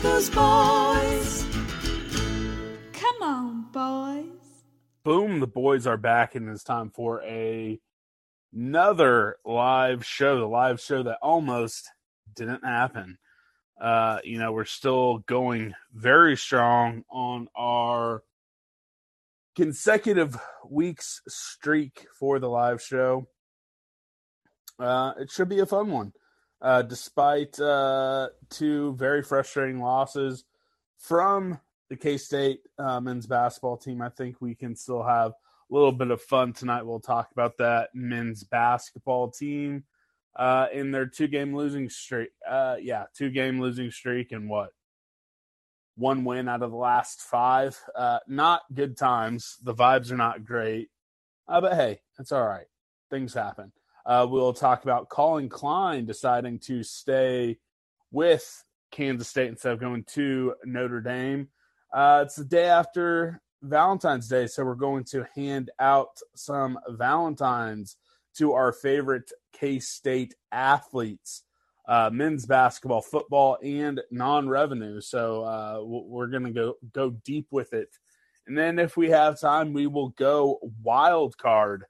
Boys. Come on, boys. Boom, the boys are back, and it's time for a another live show, the live show that almost didn't happen. Uh, you know, we're still going very strong on our consecutive weeks streak for the live show. Uh, it should be a fun one. Uh, despite uh, two very frustrating losses from the K State uh, men's basketball team, I think we can still have a little bit of fun tonight. We'll talk about that men's basketball team uh, in their two game losing streak. Uh, yeah, two game losing streak and what? One win out of the last five. Uh, not good times. The vibes are not great. But hey, it's all right. Things happen. Uh, we'll talk about Collin Klein deciding to stay with Kansas State instead of going to Notre Dame. Uh, it's the day after Valentine's Day, so we're going to hand out some Valentines to our favorite K State athletes, uh, men's basketball, football, and non-revenue. So uh, we're going to go go deep with it, and then if we have time, we will go wild card.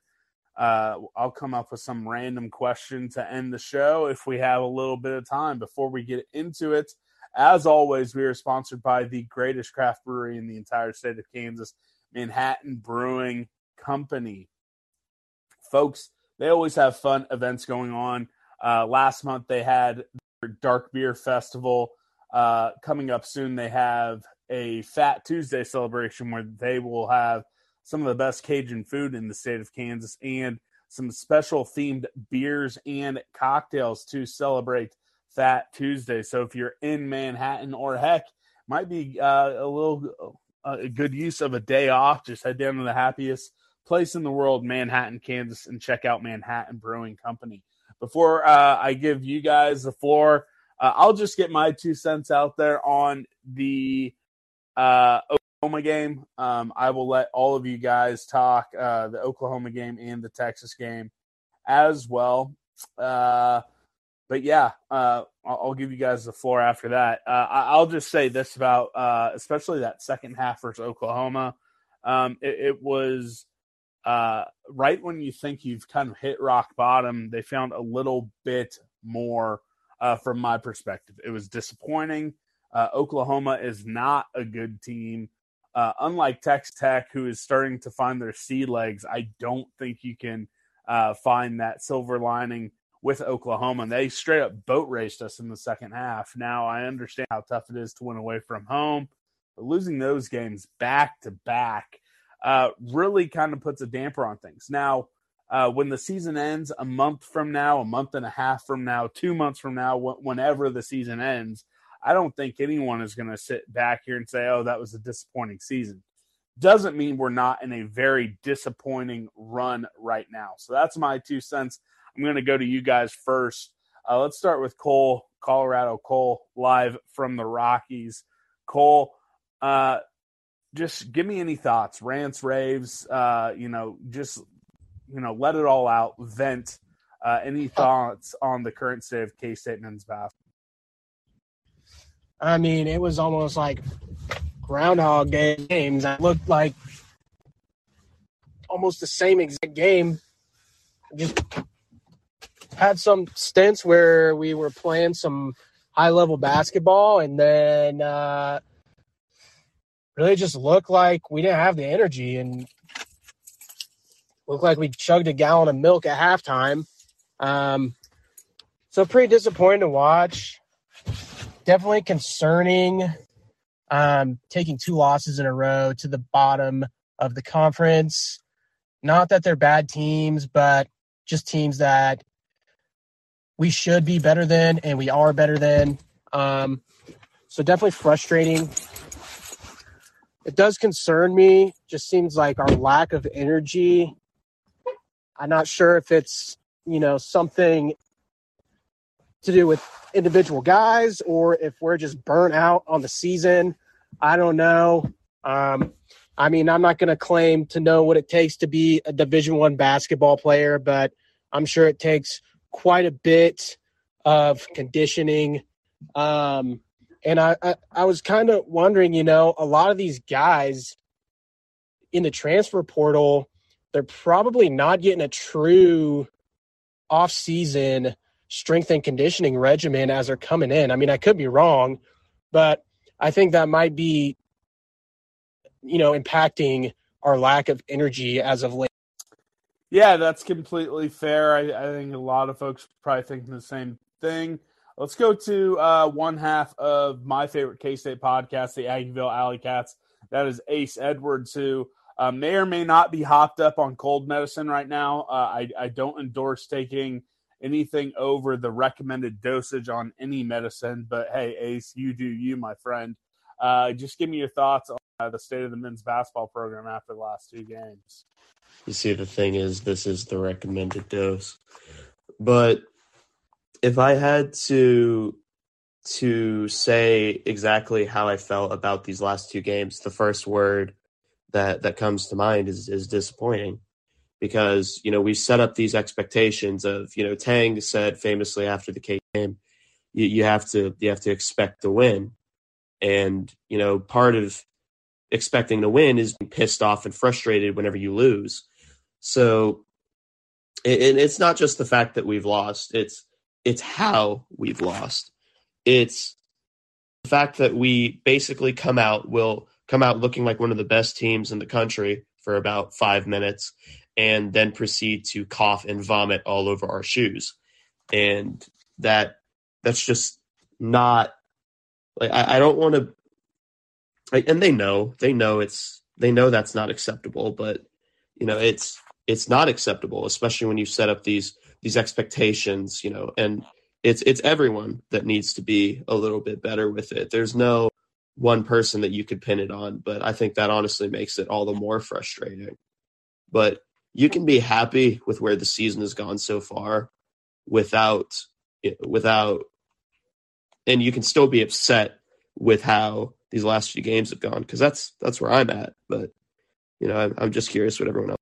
Uh, I'll come up with some random question to end the show if we have a little bit of time before we get into it. As always, we are sponsored by the greatest craft brewery in the entire state of Kansas, Manhattan Brewing Company. Folks, they always have fun events going on. Uh, last month, they had their Dark Beer Festival. Uh, coming up soon, they have a Fat Tuesday celebration where they will have some of the best Cajun food in the state of Kansas and some special themed beers and cocktails to celebrate Fat Tuesday. So if you're in Manhattan or heck, might be uh, a little uh, a good use of a day off. Just head down to the happiest place in the world, Manhattan, Kansas, and check out Manhattan Brewing Company. Before uh, I give you guys the floor, uh, I'll just get my two cents out there on the uh, Oklahoma game. Um, I will let all of you guys talk uh, the Oklahoma game and the Texas game as well. Uh, but yeah, uh, I'll, give you guys the floor after that. Uh, I, will just say this about, uh, especially that second half versus Oklahoma. Um, it, it, was uh, right when you think you've kind of hit rock bottom, they found a little bit more from my perspective. It was disappointing. Oklahoma is not a good team. Unlike Texas Tech, who is starting to find their sea legs, I don't think you can find that silver lining with Oklahoma. They straight up boat raced us in the second half. Now I understand how tough it is to win away from home, but losing those games back to back uh, really kind of puts a damper on things. Now, uh, when the season ends a month from now, a month and a half from now, two months from now, wh- whenever the season ends, I don't think anyone is going to sit back here and say, oh, that was a disappointing season. Doesn't mean we're not in a very disappointing run right now. So that's my two cents. I'm going to go to you guys first. Uh, let's start with Cole, Colorado Cole, live from the Rockies. Cole, uh, just give me any thoughts, rants, raves, uh, you know, just, you know, let it all out, vent. Uh, any thoughts on the current state of K State men's basketball? I mean, it was almost like Groundhog games. It looked like almost the same exact game, just had some stints where we were playing some high level basketball and then uh, really just looked like we didn't have the energy and looked like we chugged a gallon of milk at halftime. Um, so pretty disappointing to watch. Definitely concerning. Um, taking two losses in a row to the bottom of the conference. Not that they're bad teams, but just teams that we should be better than and we are better than. Um, so definitely frustrating. It does concern me. Just seems like our lack of energy. I'm not sure if it's you know something to do with individual guys or if we're just burnt out on the season. I don't know. Um, I mean, I'm not going to claim to know what it takes to be a Division One basketball player, but I'm sure it takes quite a bit of conditioning. Um, and I, I, I was kind of wondering, you know, a lot of these guys in the transfer portal, they're probably not getting a true off-season strength and conditioning regimen as they're coming in. I mean, I could be wrong, but I think that might be, you know, impacting our lack of energy as of late. Yeah, that's completely fair. I, I think a lot of folks probably think the same thing. Let's go to uh, one half of my favorite K State podcast, the Aggieville Alley Cats. That is Ace Edwards, who uh, may or may not be hopped up on cold medicine right now. Uh, I, I don't endorse taking anything over the recommended dosage on any medicine. But hey, Ace, you do you, my friend. Uh, just give me your thoughts on uh, the state of the men's basketball program after the last two games. You see, the thing is, this is the recommended dose. But if I had to to say exactly how I felt about these last two games, the first word that that comes to mind is is disappointing because you know we set up these expectations of you know Tang said famously after the K game, you, you have to you have to expect to win, and you know part of expecting to win is being pissed off and frustrated whenever you lose. So, and it's not just the fact that we've lost; it's it's how we've lost. It's the fact that we basically come out will come out looking like one of the best teams in the country for about five minutes and then proceed to cough and vomit all over our shoes. And that that's just not like I, I don't want to like, and they know they know it's they know that's not acceptable, but you know it's it's not acceptable, especially when you set up these these expectations, you know, and it's it's everyone that needs to be a little bit better with it. There's no one person that you could pin it on, but I think that honestly makes it all the more frustrating. But you can be happy with where the season has gone so far without without and you can still be upset with how these last few games have gone because that's that's where I'm at but you know I'm, I'm just curious what everyone else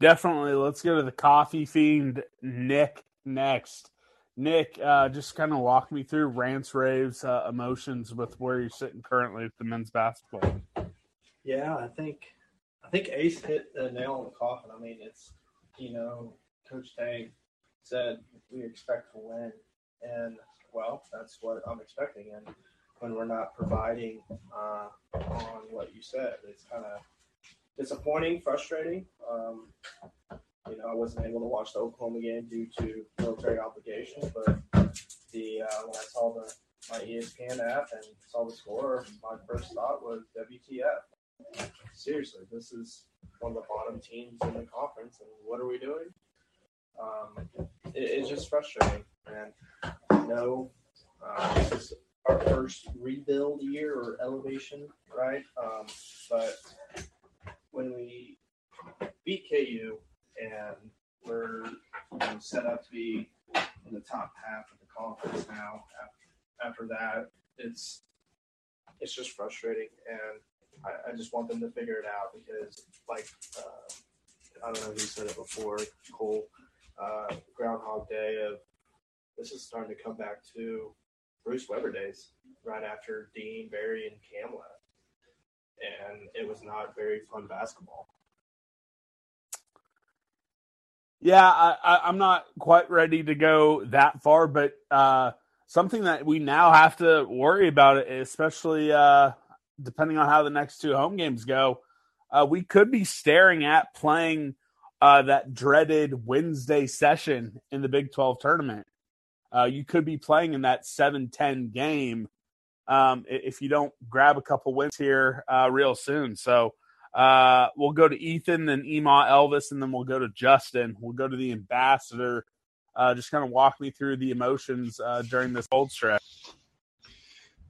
definitely. Let's go to the coffee fiend Nick next. Nick uh, just kind of walk me through rants raves uh, emotions with where you're sitting currently with the men's basketball. Yeah I think I think Ace hit the nail on the coffin. I mean, it's you know, Coach Tang said we expect to win, and well, that's what I'm expecting. And when we're not providing uh, on what you said, it's kind of disappointing, frustrating. Um, you know, I wasn't able to watch the Oklahoma game due to military obligations, but the uh, when I saw the my ESPN app and saw the score, my first thought was WTF seriously, this is one of the bottom teams in the conference, and what are we doing? Um, it, it's just frustrating, and no, uh, this is our first rebuild year or elevation, right? Um, but when we beat KU and we're you know, set up to be in the top half of the conference now, after, after that, it's it's just frustrating and I, I just want them to figure it out because, like, uh, I don't know who said it before, Cole, uh, Groundhog Day of this is starting to come back to Bruce Weber days, right after Dean, Barry, and Cam left. And it was not very fun basketball. Yeah, I, am not quite ready to go that far, but uh, something that we now have to worry about, especially uh, depending on how the next two home games go, uh, we could be staring at playing uh, that dreaded Wednesday session in the Big 12 tournament. Uh, you could be playing in that 7 10 game um, if you don't grab a couple wins here uh, real soon. So uh, we'll go to Ethan, then Ema Elvis, and then we'll go to Justin. We'll go to the ambassador. Uh, just kind of walk me through the emotions during this cold stretch.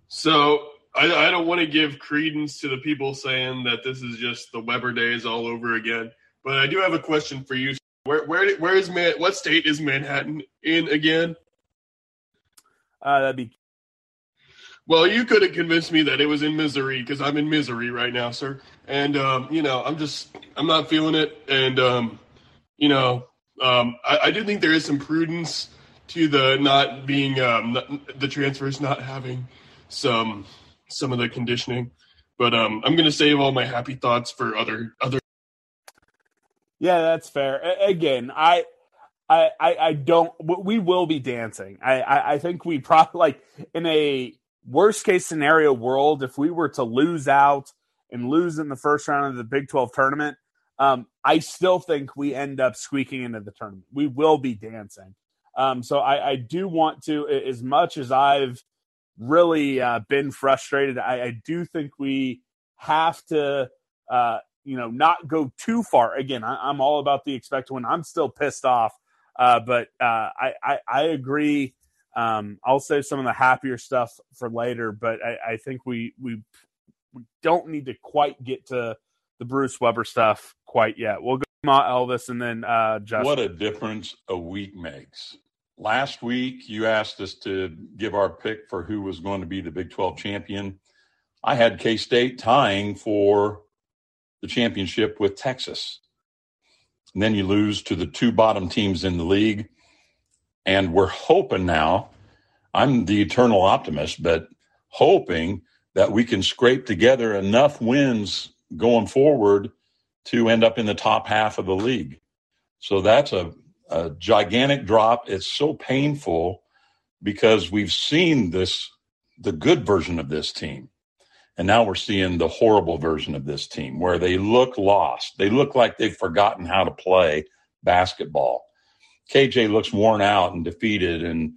So I, I don't want to give credence to the people saying that this is just the Weber days all over again, but I do have a question for you. Where where where is man? What state is Manhattan in again? Uh, that'd be Well, you could have convinced me that it was in Missouri because I'm in misery right now, sir. And um, you know, I'm just I'm not feeling it. And um, you know, um, I, I do think there is some prudence to the not being um, the transfers not having some some of the conditioning. But um, I'm gonna save all my happy thoughts for other other. Yeah, that's fair. A- again, I, I, I, I don't. We will be dancing. I, I, I think we probably like in a worst case scenario world, if we were to lose out and lose in the first round of the Big Twelve tournament, um, I still think we end up squeaking into the tournament. We will be dancing. Um, so I, I do want to, as much as I've really uh, been frustrated, I, I do think we have to. Uh, you know, not go too far. Again, I, am all about the expect win. I'm still pissed off, uh, but uh, I, I, I agree. Um, I'll save some of the happier stuff for later, but I, I think we, we we don't need to quite get to the Bruce Weber stuff quite yet. We'll go Ma Elvis and then uh, Justin. What a difference a week makes. Last week, you asked us to give our pick for who was going to be the Big 12 champion. I had K State tying for the championship with Texas. And then you lose to the two bottom teams in the league. And we're hoping now, I'm the eternal optimist, but hoping that we can scrape together enough wins going forward to end up in the top half of the league. So that's a, a gigantic drop. It's so painful because we've seen this, the good version of this team. And now we're seeing the horrible version of this team where they look lost. They look like they've forgotten how to play basketball. KJ looks worn out and defeated and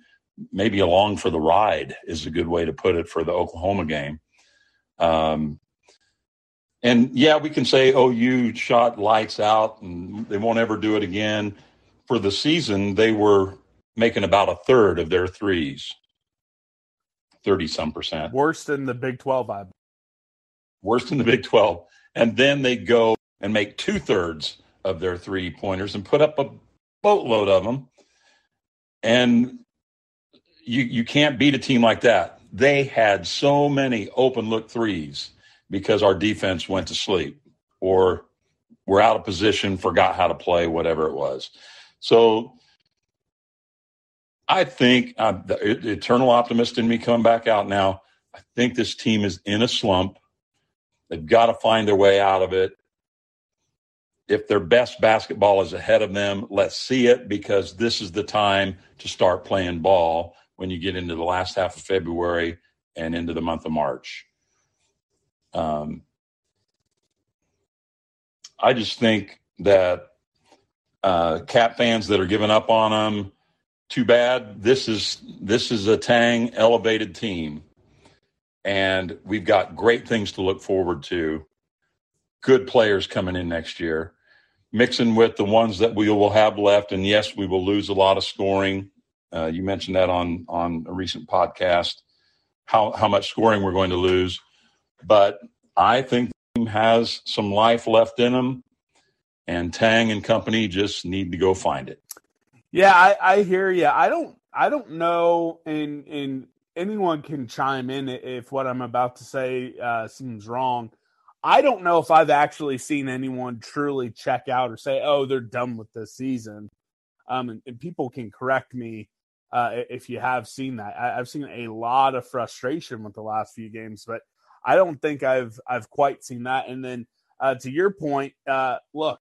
maybe along for the ride is a good way to put it for the Oklahoma game. Um, and yeah, we can say OU shot lights out and they won't ever do it again. For the season, they were making about a third of their threes, 30 some percent. Worse than the Big 12, I worst in the Big 12. And then they go and make two thirds of their three pointers and put up a boatload of them. And you, you can't beat a team like that. They had so many open look threes because our defense went to sleep or were out of position, forgot how to play, whatever it was. So I think uh, the eternal optimist in me coming back out now. I think this team is in a slump. They've got to find their way out of it. If their best basketball is ahead of them, let's see it because this is the time to start playing ball when you get into the last half of February and into the month of March. Um, I just think that uh, Cat fans that are giving up on them, too bad. This is this is a Tang elevated team and we've got great things to look forward to. Good players coming in next year, mixing with the ones that we will have left. And yes, we will lose a lot of scoring. Uh, you mentioned that on on a recent podcast, how how much scoring we're going to lose. But I think has some life left in them, and Tang and company just need to go find it. Yeah, I, I hear you. I don't I don't know and in anyone can chime in if what I'm about to say uh, seems wrong. I don't know if I've actually seen anyone truly check out or say, "Oh, they're done with this season." Um, and, and, people can correct me uh, if you have seen that. I, have seen a lot of frustration with the last few games, but I don't think I've I've quite seen that. And then uh, to your point, uh, look,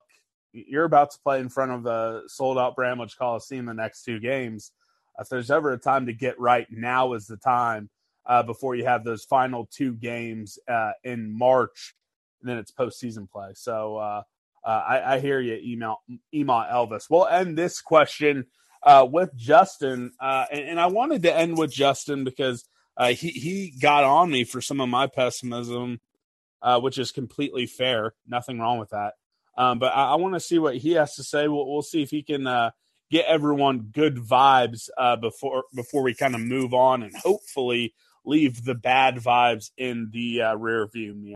you're about to play in front of the sold out Bramlage Coliseum the next two games if there's ever a time to get right, now is the time uh, before you have those final two games uh, in March, and then it's postseason play. So uh, uh I, I, hear you, email email Elvis. We'll end this question uh, with Justin, uh, and, and, I wanted to end with Justin because he he got on me for some of my pessimism, which is completely fair. Nothing wrong with that. Um, but I, I want to see what he has to say. We'll, we'll see if he can get everyone good vibes uh, before before we kind of move on and hopefully leave the bad vibes in the uh, rear view mirror.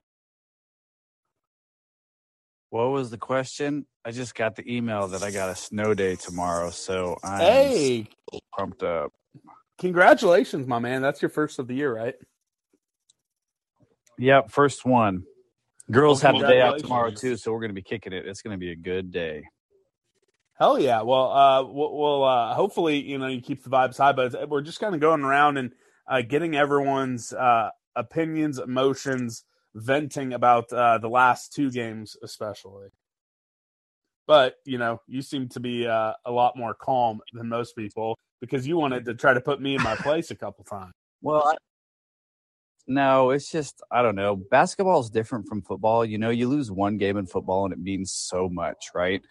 What was the question? I just got the email that I got a snow day tomorrow, so I'm Hey, so pumped up. congratulations, my man! That's your first of the year, right? Yep, first one. Girls have the day out tomorrow too, so we're going to be kicking it. It's going to be a good day. Hell yeah! Well, uh, we'll, we'll uh, hopefully you know you keep the vibes high, but we're just kind of going around and uh, getting everyone's uh, opinions, emotions, venting about uh, the last two games, especially. But you know, you seem to be uh, a lot more calm than most people because you wanted to try to put me in my place a couple times. Well, I, no, it's just I don't know. Basketball is different from football. You know, you lose one game in football and it means so much, right?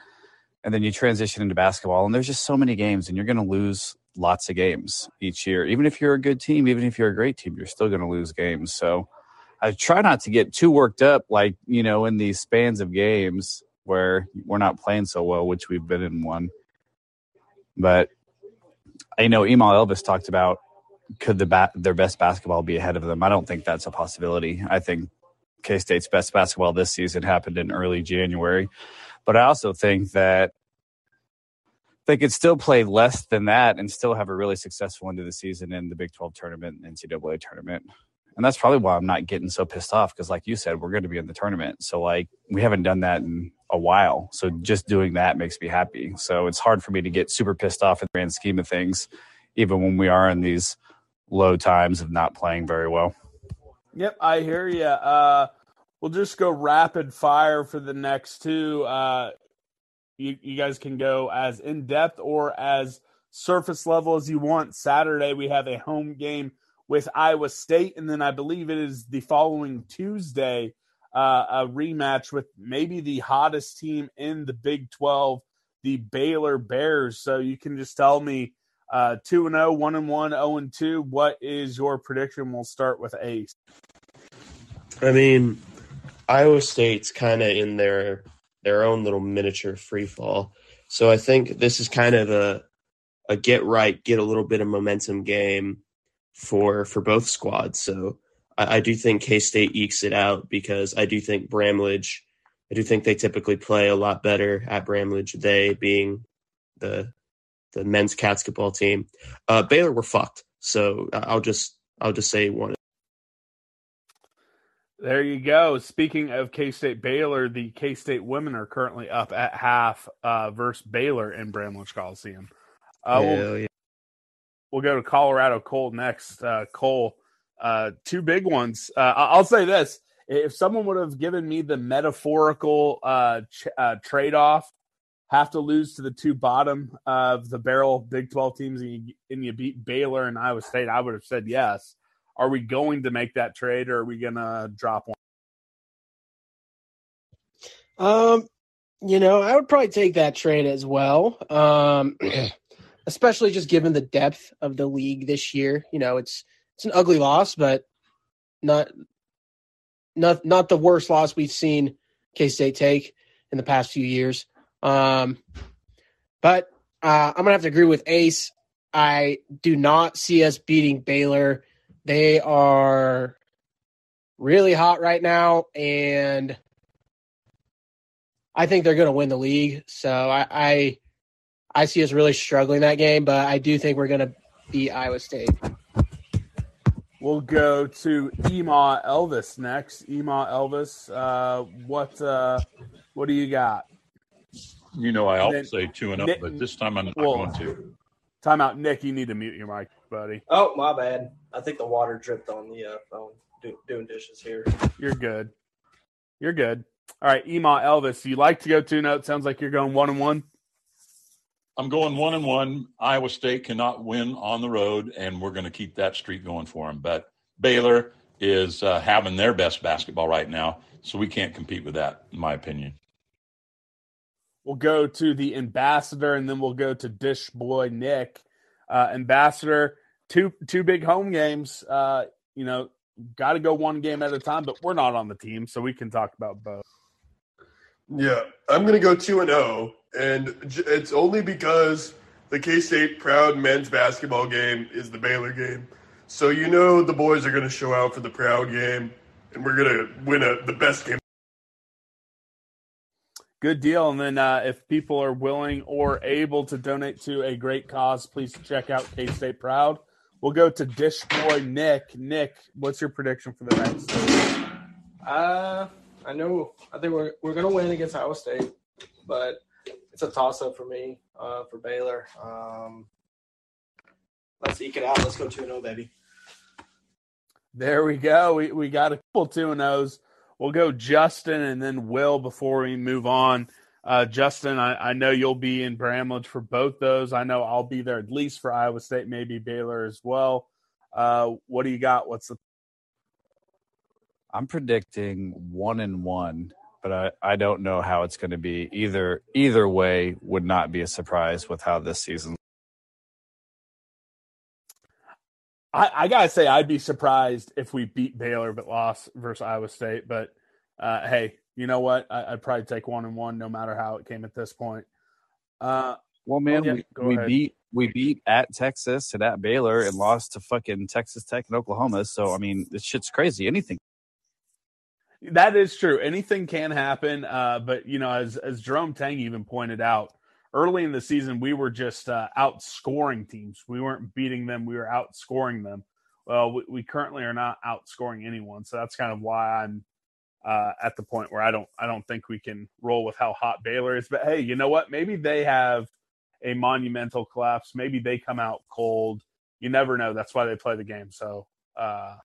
And then you transition into basketball and there's just so many games and you're going to lose lots of games each year. Even if you're a good team, even if you're a great team, you're still going to lose games. So I try not to get too worked up like, you know, in these spans of games where we're not playing so well, which we've been in one. But I know Emal Elvis talked about could the ba- their best basketball be ahead of them? I don't think that's a possibility. I think K State's best basketball this season happened in early January, but I also think that they could still play less than that and still have a really successful end of the season in the Big 12 tournament and NCAA tournament. And that's probably why I'm not getting so pissed off because, like you said, we're going to be in the tournament. So, like, we haven't done that in a while. So, just doing that makes me happy. So, it's hard for me to get super pissed off in the grand scheme of things, even when we are in these low times of not playing very well. Yep, I hear you. Uh, we'll just go rapid fire for the next two. Uh, you, you guys can go as in depth or as surface level as you want. Saturday, we have a home game with Iowa State, and then I believe it is the following Tuesday, uh, a rematch with maybe the hottest team in the Big 12, the Baylor Bears. So you can just tell me uh, 2 and 0, 1 and 1, 0 and 2. What is your prediction? We'll start with Ace. I mean, Iowa State's kind of in their their own little miniature free fall. So I think this is kind of a a get right, get a little bit of momentum game for for both squads. So I, I do think K State ekes it out because I do think Bramlage. I do think they typically play a lot better at Bramlage. They being the the men's basketball team. Uh, Baylor were fucked. So I'll just I'll just say one. There you go. Speaking of K State Baylor, the K State women are currently up at half uh, versus Baylor in Bramlage Coliseum. Uh, we'll, yeah. we'll go to Colorado Cole next. Uh, Cole, uh, two big ones. Uh, I'll say this: if someone would have given me the metaphorical uh, ch- uh, trade off, have to lose to the two bottom of the barrel Big Twelve teams, and you, and you beat Baylor and Iowa State, I would have said yes. Are we going to make that trade, or are we going to drop one? Um, you know, I would probably take that trade as well. Um, especially just given the depth of the league this year. You know, it's it's an ugly loss, but not not not the worst loss we've seen K State take in the past few years. Um, but uh, I'm gonna have to agree with Ace. I do not see us beating Baylor. They are really hot right now, and I think they're going to win the league. So I, I I see us really struggling that game, but I do think we're going to beat Iowa State. We'll go to Ema Elvis next. Ema Elvis, uh, what uh, what do you got? You know, I Then- always say two and up, Nick- but this time I'm not well- going to. Time out, Nick. You need to mute your mic, buddy. Oh, my bad. I think the water dripped on the uh, phone. Do, doing dishes here. You're good. You're good. All right, Ema Elvis. You like to go two notes? Sounds like you're going one and one. I'm going one and one. Iowa State cannot win on the road, and we're going to keep that streak going for them. But Baylor is uh, having their best basketball right now, so we can't compete with that, in my opinion. We'll go to the ambassador, and then we'll go to Dish Boy Nick. Uh, ambassador, two two big home games. Uh, you know, got to go one game at a time, but we're not on the team, so we can talk about both. Yeah, I'm going to go 2 and 0 and j- it's only because the K-State proud men's basketball game is the Baylor game. So you know the boys are going to show out for the proud game, and we're going to win a, the best game. Good deal. And then uh, if people are willing or able to donate to a great cause, please check out K State Proud. We'll go to Dish Boy Nick. Nick, what's your prediction for the next? Uh, I know. I think we're we're gonna win against Iowa State, but it's a toss up for me. Uh, for Baylor. Um, let's eke it out. Let's go two zero, baby. There we go. We we got a couple two and O's. We'll go Justin and then Will before we move on. Uh, Justin, I, I, know you'll be in Bramlage for both those. I know I'll be there at least for Iowa State, maybe Baylor as well. Uh, what do you got? What's the? I'm predicting one and one, but I, I don't know how it's going to be. Either either way would not be a surprise with how this season. I, I gotta say, I'd be surprised if we beat Baylor but lost versus Iowa State. But uh, hey, you know what? I, would probably take one and one, no matter how it came at this point. Uh, well, man, oh, yeah, we, we beat we beat at Texas and at Baylor and lost to fucking Texas Tech and Oklahoma. So I mean, this shit's crazy. Anything. That is true. Anything can happen. Uh, but you know, as as Jerome Tang even pointed out, early in the season, we were just uh, outscoring teams. We weren't beating them. We were outscoring them. Well, we, we currently are not outscoring anyone. So that's kind of why I'm uh, at the point where I don't I don't think we can roll with how hot Baylor is. But hey, you know what? Maybe they have a monumental collapse. Maybe they come out cold. You never know. That's why they play the game. So uh,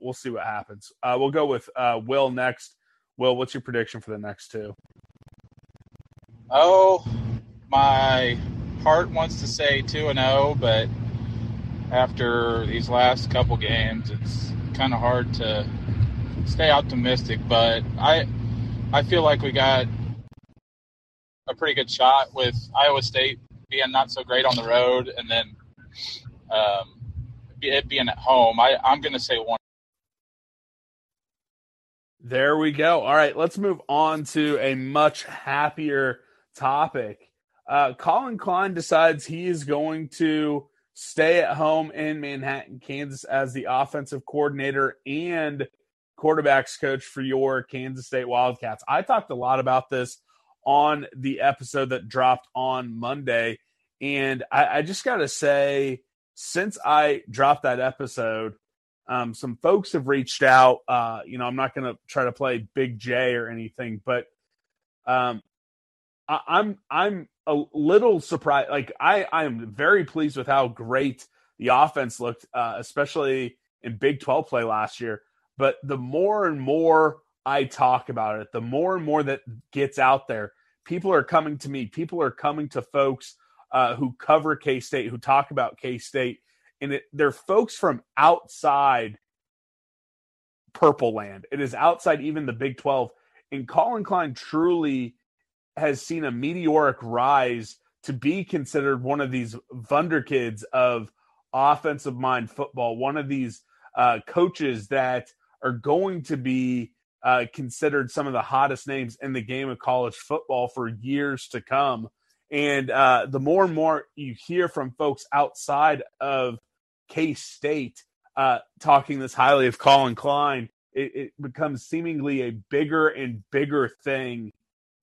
we'll see what happens. Uh, we'll go with uh, Will next. Will, what's your prediction for the next two? Oh, my heart wants to say two and zero, oh, but after these last couple games, it's kind of hard to stay optimistic, but I I feel like we got a pretty good shot with Iowa State being not so great on the road, and then um, it being at home. I I'm going to say one. There we go. All right, let's move on to a much happier topic. Uh, Collin Klein decides he is going to stay at home in Manhattan, Kansas, as the offensive coordinator and quarterbacks coach for your Kansas State Wildcats. I talked a lot about this on the episode that dropped on Monday. And I, I just got to say, since I dropped that episode, um, some folks have reached out. Uh, you know, I'm not going to try to play Big J or anything, but um, I, I'm I'm a little surprised. Like I I am very pleased with how great the offense looked, uh, especially in Big 12 play last year. But the more and more I talk about it, the more and more that gets out there, people are coming to me. People are coming to folks uh, who cover K State, who talk about K State, and it, they're folks from outside Purple Land. It is outside even the Big 12. And Collin Klein truly has seen a meteoric rise to be considered one of these wunderkids of offensive mind football, one of these uh, coaches that are going to be uh, considered some of the hottest names in the game of college football for years to come. And uh, the more and more you hear from folks outside of K State uh, talking this highly of Collin Klein, it, it becomes seemingly a bigger and bigger thing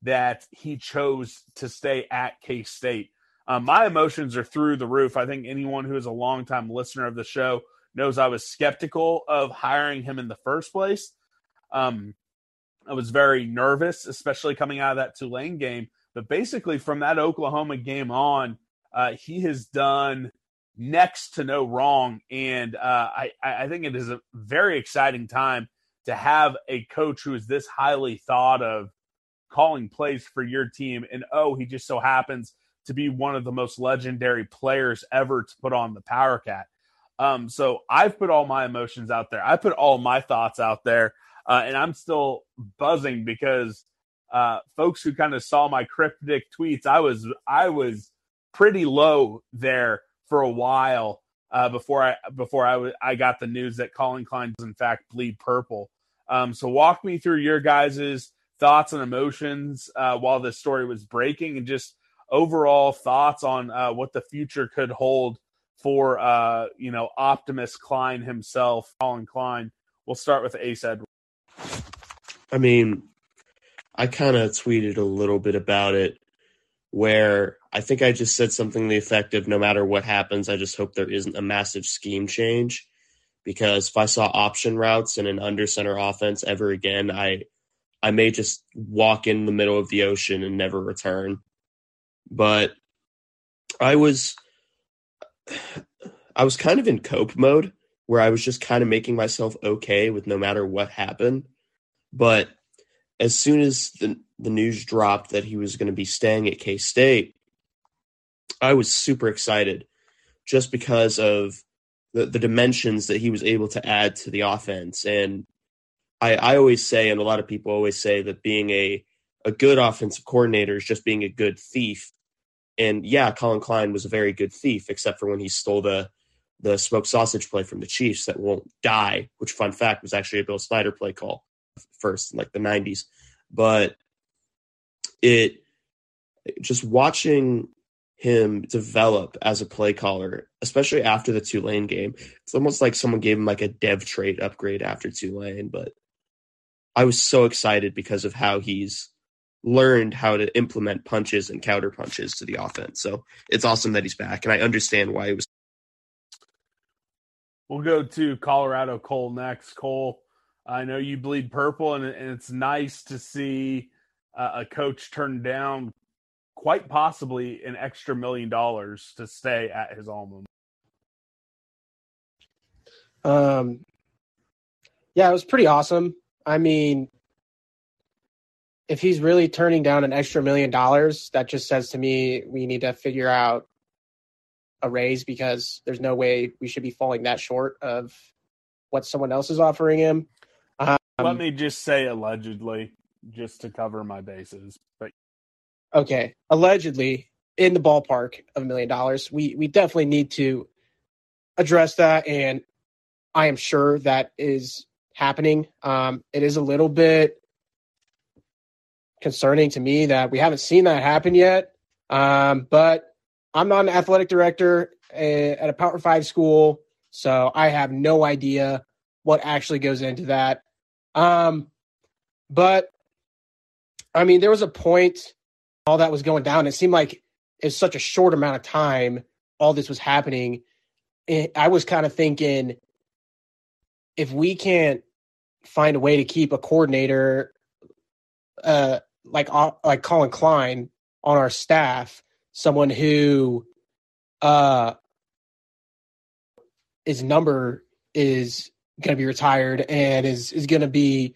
that he chose to stay at K State. Um, my emotions are through the roof. I think anyone who is a longtime listener of the show knows I was skeptical of hiring him in the first place. Um, I was very nervous, especially coming out of that Tulane game. But basically, from that Oklahoma game on, uh, he has done next to no wrong. And uh, I, I think it is a very exciting time to have a coach who is this highly thought of calling plays for your team. And oh, he just so happens to be one of the most legendary players ever to put on the Power Cat. Um, so I've put all my emotions out there. I put all my thoughts out there, uh, and I'm still buzzing because uh, folks who kind of saw my cryptic tweets, I was I was pretty low there for a while uh, before I before I, w- I got the news that Collin Klein does in fact bleed purple. Um, so walk me through your guys's thoughts and emotions uh, while this story was breaking, and just overall thoughts on uh, what the future could hold for uh, you know Optimus Klein himself, Collin Klein. We'll start with Ace Edwards. I mean, I kind of tweeted a little bit about it where I think I just said something the effect of no matter what happens, I just hope there isn't a massive scheme change. Because if I saw option routes in an under center offense ever again, I I may just walk in the middle of the ocean and never return. But I was I was kind of in cope mode where I was just kind of making myself okay with no matter what happened. But as soon as the the news dropped that he was going to be staying at K State, I was super excited just because of the, the dimensions that he was able to add to the offense. And I, I always say, and a lot of people always say, that being a, a good offensive coordinator is just being a good thief. And yeah, Collin Klein was a very good thief, except for when he stole the the smoked sausage play from the Chiefs that won't die, which fun fact was actually a Bill Snyder play call first in like the 90s. But it just watching him develop as a play caller, especially after the Tulane game. It's almost like someone gave him like a dev trait upgrade after Tulane, but I was so excited because of how he's learned how to implement punches and counter punches to the offense. So it's awesome that he's back, and I understand why he was. We'll go to Colorado Cole next. Cole, I know you bleed purple, and, and it's nice to see uh, a coach turn down quite possibly an extra million dollars to stay at his alma. Um, yeah, it was pretty awesome. I mean, if he's really turning down an extra million dollars, that just says to me we need to figure out a raise because there's no way we should be falling that short of what someone else is offering him. Um, Let me just say allegedly, just to cover my bases. But okay, allegedly in the ballpark of a million dollars. We we definitely need to address that, and I am sure that is happening. Um, it is a little bit concerning to me that we haven't seen that happen yet. Um, but I'm not an athletic director at a Power Five school, so I have no idea what actually goes into that. Um, but I mean, there was a point all that was going down. It seemed like it's such a short amount of time all this was happening. I was kind of thinking if we can't find a way to keep a coordinator uh, like uh, like Collin Klein on our staff, someone who uh, his number is going to be retired and is is going to be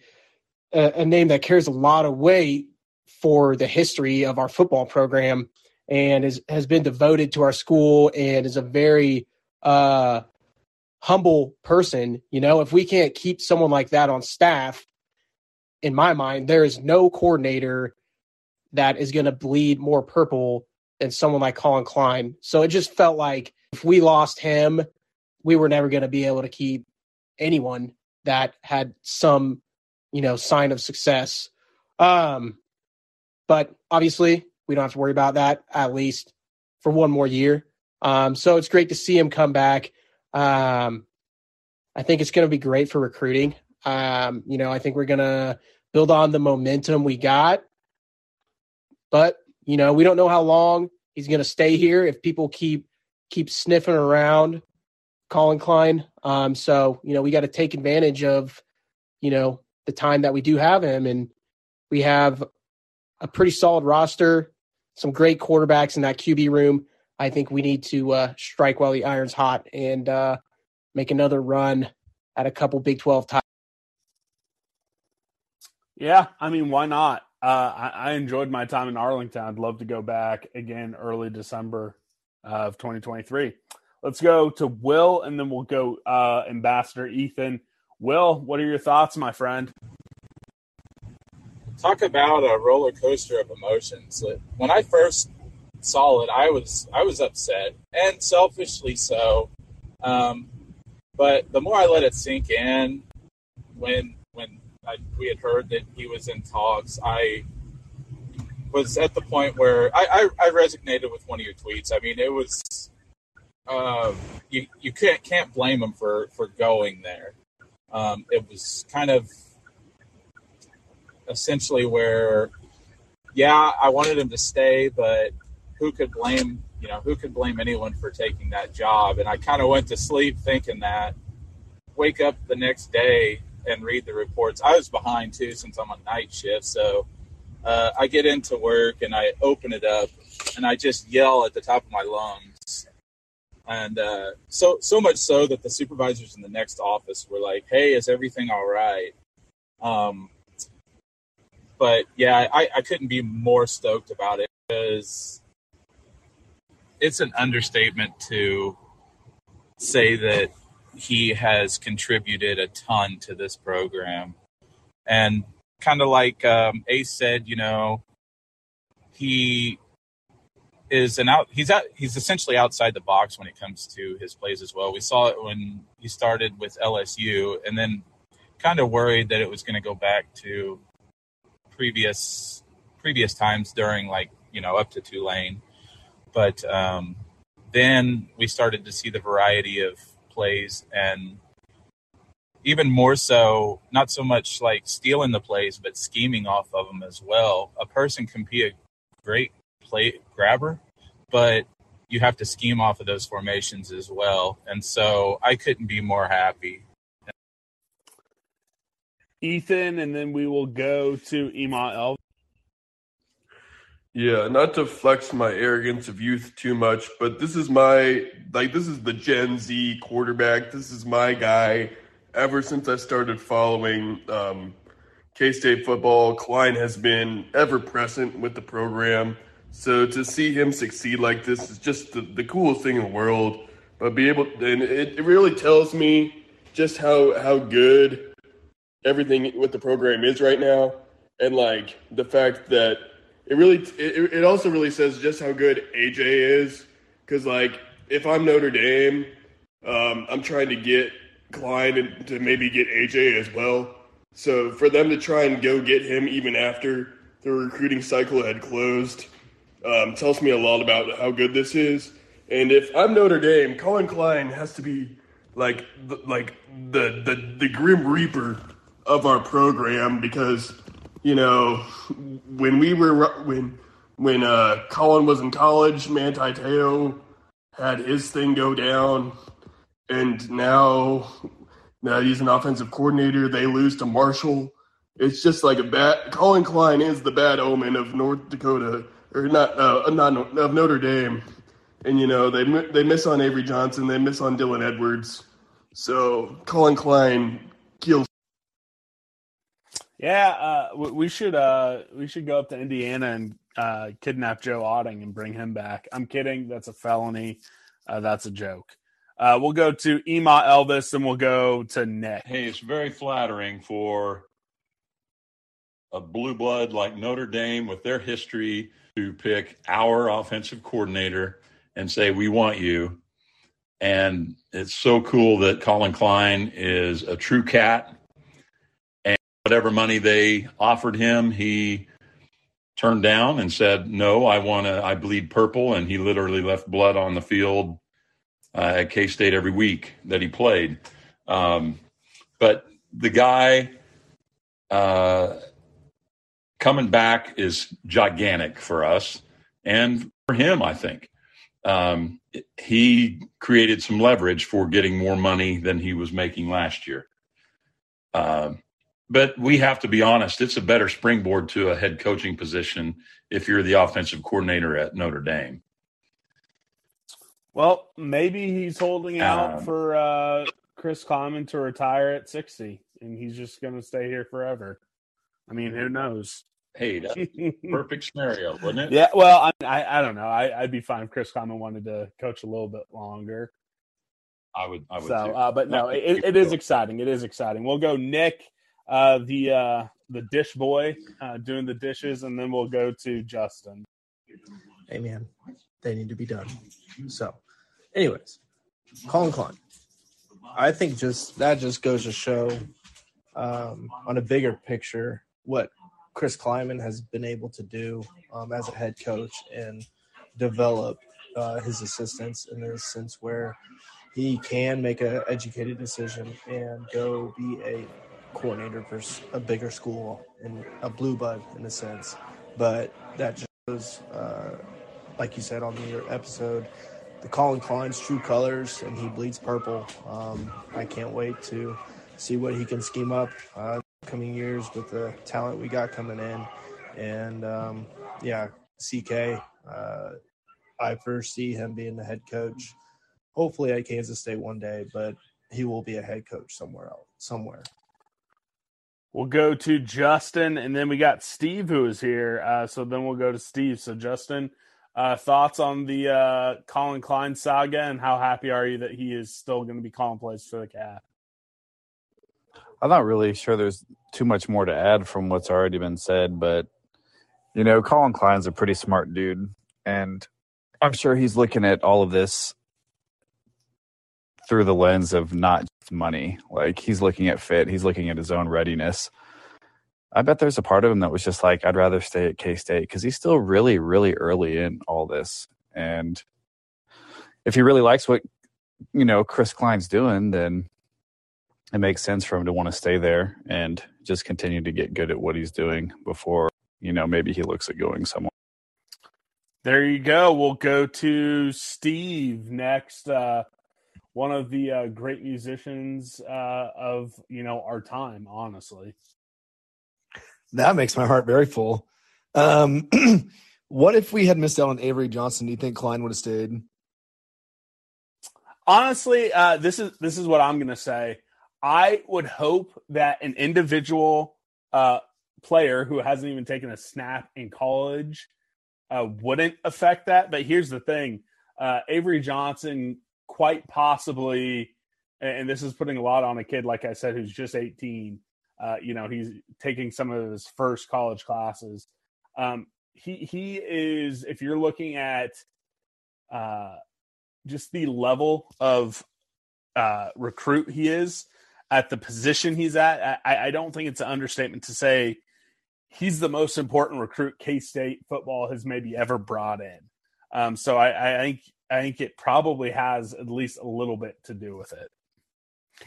a, a name that carries a lot of weight for the history of our football program and is, has been devoted to our school and is a very uh, humble person. You know, if we can't keep someone like that on staff, in my mind, there is no coordinator that is going to bleed more purple than someone like Collin Klein. So it just felt like if we lost him, we were never going to be able to keep anyone that had some, you know, sign of success. Um, but obviously, we don't have to worry about that at least for one more year. Um, so it's great to see him come back. Um, I think it's going to be great for recruiting. Um, you know, I think we're going to build on the momentum we got. But, you know, we don't know how long he's going to stay here if people keep keep sniffing around Collin Klein. Um, so, you know, we got to take advantage of, you know, the time that we do have him. And we have a pretty solid roster, some great quarterbacks in that QB room. I think we need to uh, strike while the iron's hot and uh, make another run at a couple Big 12 titles. Yeah, I mean, why not? Uh, I, I, enjoyed my time in Arlington. I'd love to go back again early December of 2023. Let's go to Will, and then we'll go uh, Ambassador Ethan. Will, what are your thoughts, my friend? talk about a roller coaster of emotions. When I first it, I was I was upset and selfishly so. Um, but the more I let it sink in, when when I, we had heard that he was in talks, I was at the point where I, I, I resonated with one of your tweets. I mean, it was um, you you can't can't blame him for for going there. Um, it was kind of essentially where, yeah, I wanted him to stay, but who could blame you know who could blame anyone for taking that job? And I kind of went to sleep thinking that. Wake up the next day and read the reports. I was behind too since I'm on night shift, so uh, I get into work and I open it up and I just yell at the top of my lungs. And uh, so so much so that the supervisors in the next office were like, "Hey, is everything all right?" Um, but yeah, I, I couldn't be more stoked about it because it's an understatement to say that he has contributed a ton to this program. And kind of like um, Ace said, you know, he is an out. He's out. He's essentially outside the box when it comes to his plays as well. We saw it when he started with LSU, and then kind of worried that it was going to go back to previous previous times during like you know up to Tulane, but um, then we started to see the variety of plays and even more so, not so much like stealing the plays, but scheming off of them as well. A person can be a great play grabber, but you have to scheme off of those formations as well. And so I couldn't be more happy. Ethan, and then we will go to Ema. Yeah, not to flex my arrogance of youth too much, but this is my like this is the Gen Z quarterback. This is my guy. Ever since I started following um, K State football, Klein has been ever present with the program. So to see him succeed like this is just the, the coolest thing in the world. But be able, and it, it really tells me just how how good everything with the program is right now, and like the fact that it really it, it also really says just how good AJ is because like if I'm Notre Dame, um, I'm trying to get Klein and to maybe get AJ as well. So for them to try and go get him even after the recruiting cycle had closed um, tells me a lot about how good this is. And if I'm Notre Dame, Collin Klein has to be like the, like the the the grim reaper of our program because you know when we were when when uh, Collin was in college, Manti Te'o had his thing go down, and now now he's an offensive coordinator. They lose to Marshall. It's just like a bad. Collin Klein is the bad omen of North Dakota, or not uh, not of Notre Dame. And you know they they miss on Avery Johnson, they miss on Dylan Edwards. So Collin Klein kills. Yeah, uh, we should uh, we should go up to Indiana and uh, kidnap Joe Otting and bring him back. I'm kidding. That's a felony. Uh, that's a joke. Uh, we'll go to Ema Elvis and we'll go to Nick. Hey, it's very flattering for a blue blood like Notre Dame with their history to pick our offensive coordinator and say, We want you. And it's so cool that Collin Klein is a true cat. Whatever money they offered him, he turned down and said, No, I want to, I bleed purple. And he literally left blood on the field uh, at K State every week that he played. Um, but the guy uh, coming back is gigantic for us and for him, I think. Um, he created some leverage for getting more money than he was making last year. Um, but we have to be honest, it's a better springboard to a head coaching position if you're the offensive coordinator at Notre Dame. Well, maybe he's holding out Um, for uh, Chris Klieman to retire at 60, and he's just going to stay here forever. I mean, who knows? Hey, that's perfect scenario, wouldn't it? Yeah, well, I, I, I don't know. I, I'd be fine if Chris Klieman wanted to coach a little bit longer. I would. I would. So, uh, but no, it, it is exciting. It is exciting. We'll go Nick, uh, the uh, the dish boy, uh, doing the dishes, and then we'll go to Justin. Hey man, they need to be done. So, anyways, Collin Klein. I think just that just goes to show um, on a bigger picture what Chris Klieman has been able to do um, as a head coach and develop uh, his assistants in the sense where he can make an educated decision and go be a coordinator for a bigger school and a blue bud in a sense. But that just shows, uh, like you said on your episode, the Collin Klein's true colors, and he bleeds purple. Um, I can't wait to see what he can scheme up uh, coming years with the talent we got coming in. And um, yeah, CK, uh, I first see him being the head coach, hopefully at Kansas State one day, but he will be a head coach somewhere else, somewhere. We'll go to Justin, and then we got Steve who is here. Uh, so then we'll go to Steve. So Justin, uh, thoughts on the uh, Collin Klein saga, and how happy are you that he is still going to be calling plays for the Cat? I'm not really sure there's too much more to add from what's already been said, but you know, Collin Klein's a pretty smart dude, and I'm sure he's looking at all of this through the lens of not just money. Like he's looking at fit, he's looking at his own readiness. I bet there's a part of him that was just like, I'd rather stay at K State because he's still really, really early in all this. And if he really likes what you know Chris Klieman's doing, then it makes sense for him to want to stay there and just continue to get good at what he's doing before you know maybe he looks at going somewhere. There you go. We'll go to Steve next. Uh, one of the uh, great musicians uh, of you know our time, honestly. That makes my heart very full. Um, what if we had missed out on Avery Johnson? Do you think Klein would have stayed? Honestly, uh, this is this is what I'm going to say. I would hope that an individual uh, player who hasn't even taken a snap in college uh, wouldn't affect that. But here's the thing: uh, Avery Johnson quite possibly, and this is putting a lot on a kid, like I said, who's just 18. Uh, you know, he's taking some of his first college classes. Um, he he is, if you're looking at uh, just the level of uh, recruit he is at the position he's at, I, I don't think it's an understatement to say he's the most important recruit K State football has maybe ever brought in. Um, so I, I think I think it probably has at least a little bit to do with it.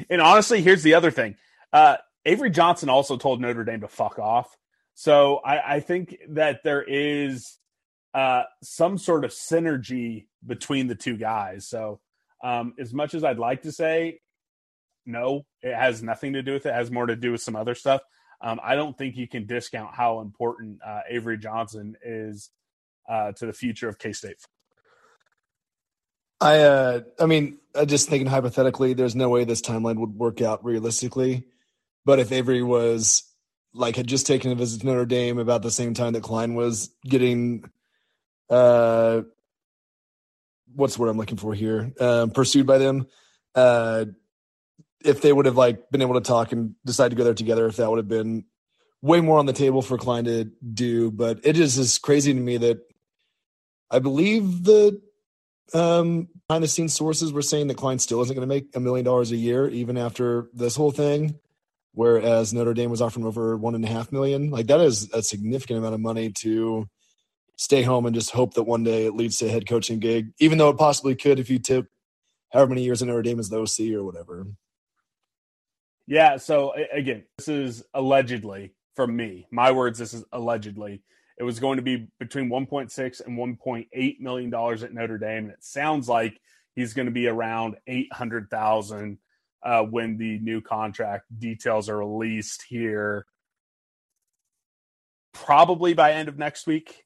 And honestly, here's the other thing: uh, Avery Johnson also told Notre Dame to fuck off. So I, I think that there is uh, some sort of synergy between the two guys. So um, as much as I'd like to say no, it has nothing to do with it. it has more to do with some other stuff. Um, I don't think you can discount how important uh, Avery Johnson is uh, to the future of K State. I uh I mean, I just thinking hypothetically, there's no way this timeline would work out realistically. But if Avery was like had just taken a visit to Notre Dame about the same time that Klein was getting uh what's the word I'm looking for here? Um pursued by them. Uh if they would have like been able to talk and decide to go there together, if that would have been way more on the table for Klein to do. But it is just crazy to me that I believe the um, behind the scenes sources were saying that Klein still isn't going to make a million dollars a year even after this whole thing, whereas Notre Dame was offering over one and a half million. Like that is a significant amount of money to stay home and just hope that one day it leads to a head coaching gig, even though it possibly could if you tip however many years in Notre Dame as the OC or whatever. Yeah. So again, this is allegedly from me. My words. This is allegedly. It was going to be between 1.6 and 1.8 million dollars at Notre Dame, and it sounds like he's going to be around 800,000 uh, when the new contract details are released here. Probably by end of next week,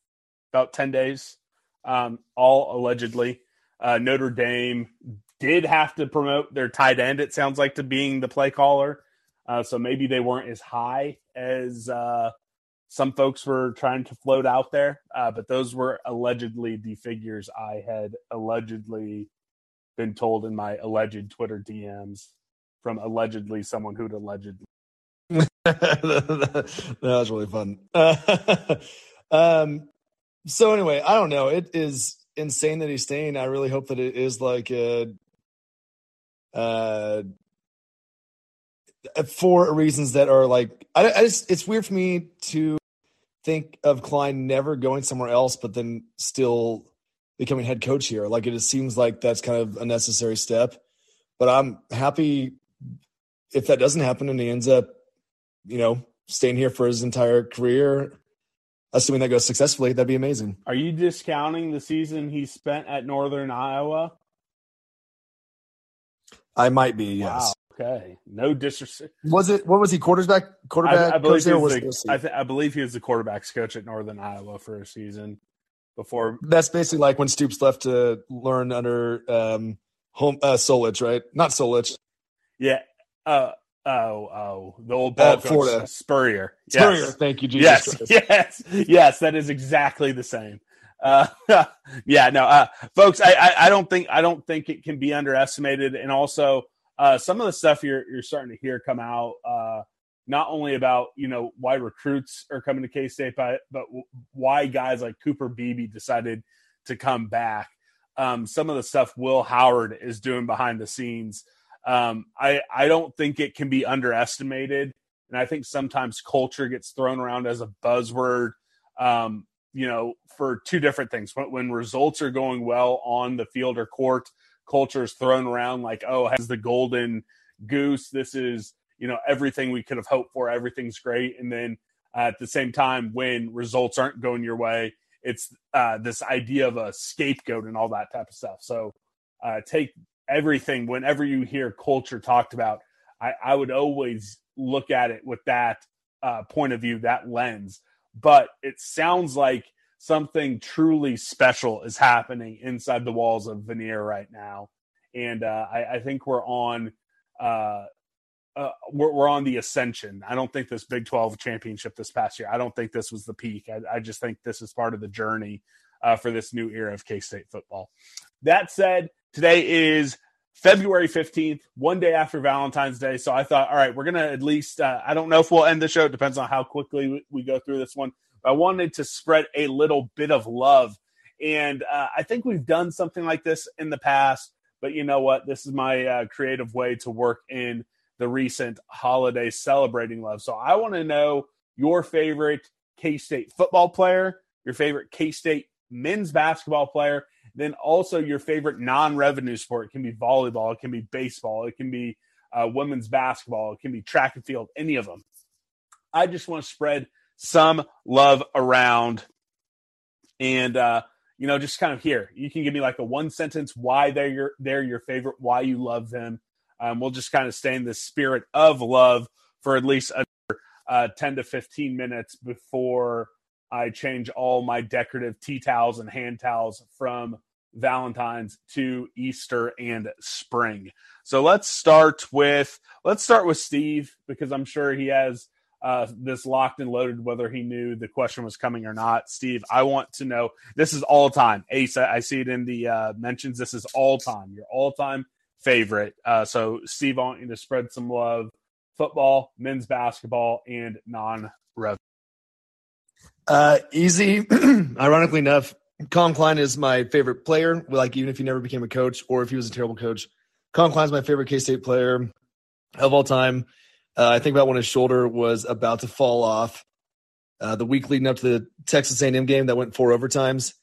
about 10 days. Um, all allegedly. Uh, Notre Dame did have to promote their tight end, it sounds like, to being the play caller. Uh, so maybe they weren't as high as uh, some folks were trying to float out there. Uh, but those were allegedly the figures I had allegedly been told in my alleged Twitter DMs from allegedly someone who'd allegedly. that was really fun. um, so anyway, I don't know. It is insane that he's staying. I really hope that it is like a, uh, for reasons that are like I, I just it's weird for me to think of Klein never going somewhere else, but then still becoming head coach here. Like it just seems like that's kind of a necessary step. But I'm happy if that doesn't happen and he ends up, you know, staying here for his entire career. Assuming that goes successfully, that'd be amazing. Are you discounting the season he spent at Northern Iowa? I might be, yes. Okay. No disrespect. Was it what was he quarterback quarterback I, I believe he Was was the, I, th- I believe he was the quarterbacks coach at Northern Iowa for a season before. that's basically like when Stoops left to learn under um home uh Solich, right? Not Solich. Yeah. Uh, oh, oh, the old Uh, ball coach, Florida. Spurrier. Spurrier, thank you, Jesus yes, Christ. yes, yes. That is exactly the same. Uh, yeah, no, uh, folks, I, I, I don't think I don't think it can be underestimated, and also uh, some of the stuff you're you're starting to hear come out, uh, not only about you know why recruits are coming to K State, but but why guys like Cooper Beebe decided to come back. Um, some of the stuff Will Howard is doing behind the scenes. Um, I I don't think it can be underestimated, and I think sometimes culture gets thrown around as a buzzword. Um, you know, for two different things. When, when results are going well on the field or court, culture is thrown around like, oh, has the golden goose. This is, you know, everything we could have hoped for. Everything's great. And then uh, at the same time, when results aren't going your way, it's uh, this idea of a scapegoat and all that type of stuff. So uh, take everything whenever you hear culture talked about. I, I would always look at it with that uh, point of view, that lens. But it sounds like something truly special is happening inside the walls of Vanier right now, and uh, I, I think we're on uh, uh, we're, we're on the ascension. I don't think this Big Twelve championship this past year. I don't think this was the peak. I, I just think this is part of the journey uh, for this new era of K State football. That said, today is February 15th, one day after Valentine's Day. So I thought, all right, we're going to at least, uh, I don't know if we'll end the show. It depends on how quickly we, we go through this one. I wanted to spread a little bit of love. And uh, I think we've done something like this in the past. But you know what? This is my uh, creative way to work in the recent holiday celebrating love. So I want to know your favorite K State football player, your favorite K State men's basketball player, then also your favorite non-revenue sport. It can be volleyball, it can be baseball, it can be uh, women's basketball, it can be track and field, any of them. I just want to spread some love around, and uh, you know, just kind of here. You can give me like a one sentence why they're your they're your favorite, why you love them. Um, we'll just kind of stay in the spirit of love for at least another uh, ten to fifteen minutes before I change all my decorative tea towels and hand towels from Valentine's to Easter and spring. So let's start with let's start with Steve because I'm sure he has uh, this locked and loaded whether he knew the question was coming or not. Steve, I want to know this is all time. Ace, I see it in the uh, mentions. This is all time. Your all time favorite. Uh, so Steve, I want you to spread some love. Football, men's basketball, and non-rev. Uh, easy. Ironically enough, Collin Klein is my favorite player. Like even if he never became a coach or if he was a terrible coach, Collin Klein's my favorite K State player of all time. Uh, I think about when his shoulder was about to fall off. Uh, the week leading up to the Texas A&M game that went four overtimes.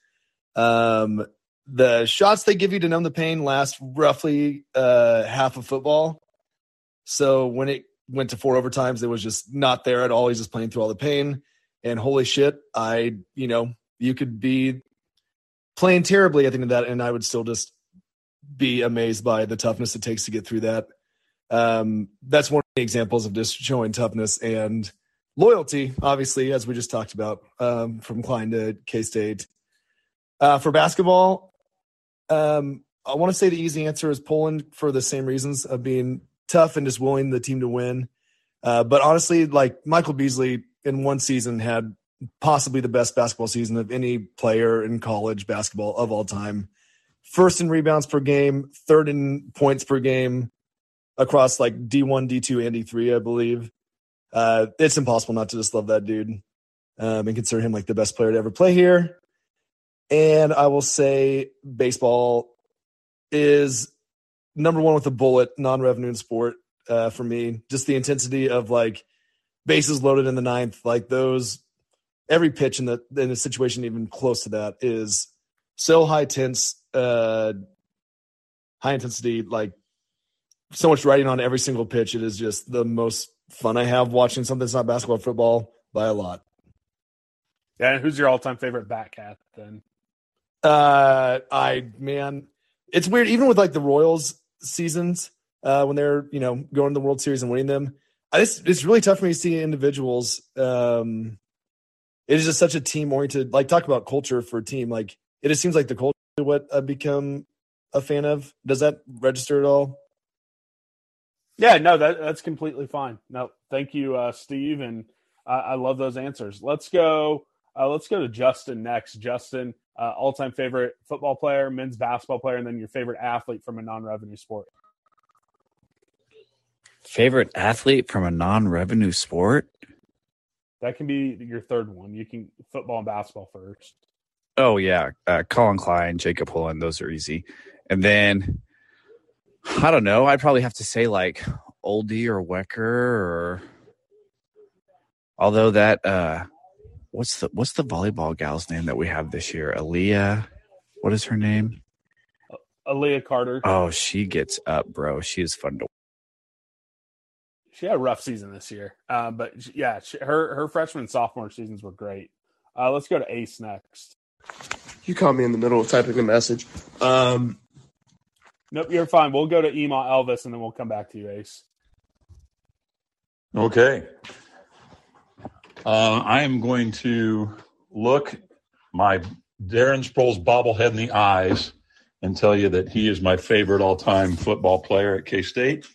Um, the shots they give you to numb the pain last roughly uh, half of football. So when it went to four overtimes, it was just not there at all. He's just playing through all the pain. And holy shit, I, you know, you could be playing terribly at the end of that, and I would still just be amazed by the toughness it takes to get through that. Um, that's one examples of just showing toughness and loyalty, obviously, as we just talked about um, from Klein to K State. Uh, for basketball, um, I want to say the easy answer is Pullen for the same reasons of being tough and just willing the team to win. Uh, but honestly, like Michael Beasley in one season had possibly the best basketball season of any player in college basketball of all time. First in rebounds per game, third in points per game across like D1, D2, and D3, I believe. Uh, it's impossible not to just love that dude um, and consider him like the best player to ever play here. And I will say baseball is number one with a bullet, non revenue sport uh, for me. Just the intensity of like bases loaded in the ninth, like those, every pitch in the in a situation even close to that is so high tense, uh, high intensity, like so much writing on every single pitch. It is just the most fun I have watching something that's not basketball, football by a lot. Yeah, and who's your all-time favorite Batcat then? Uh, I man, it's weird. Even with like the Royals seasons, uh, when they're you know going to the World Series and winning them, I, it's it's really tough for me to see individuals. Um, it is just such a team oriented. Like talk about culture for a team. Like it just seems like the culture what I've become a fan of. Does that register at all? Yeah, no, that that's completely fine. No, thank you, uh, Steve, and I, I love those answers. Let's go. Uh, let's go to Justin next. Justin, uh, all-time favorite football player, men's basketball player, and then your favorite athlete from a non-revenue sport. Favorite athlete from a non-revenue sport? That can be your third one. You can football and basketball first. Oh yeah, uh, Collin Klein, Jacob Pullen, those are easy. And then I don't know. I'd probably have to say like Oldie or Wecker or although that uh what's the what's the volleyball gal's name that we have this year? Aaliyah. What is her name? Aaliyah Carter. Oh, she gets up, bro. She is fun to She had a rough season this year, uh, but yeah, she, her her freshman and sophomore seasons were great. Uh, let's go to Ace next. You caught me in the middle of typing a message. Um, Nope, you're fine. We'll go to email Elvis and then we'll come back to you, Ace. Okay. Uh, I am going to look my Darren Sproles bobblehead in the eyes and tell you that he is my favorite all time football player at K State.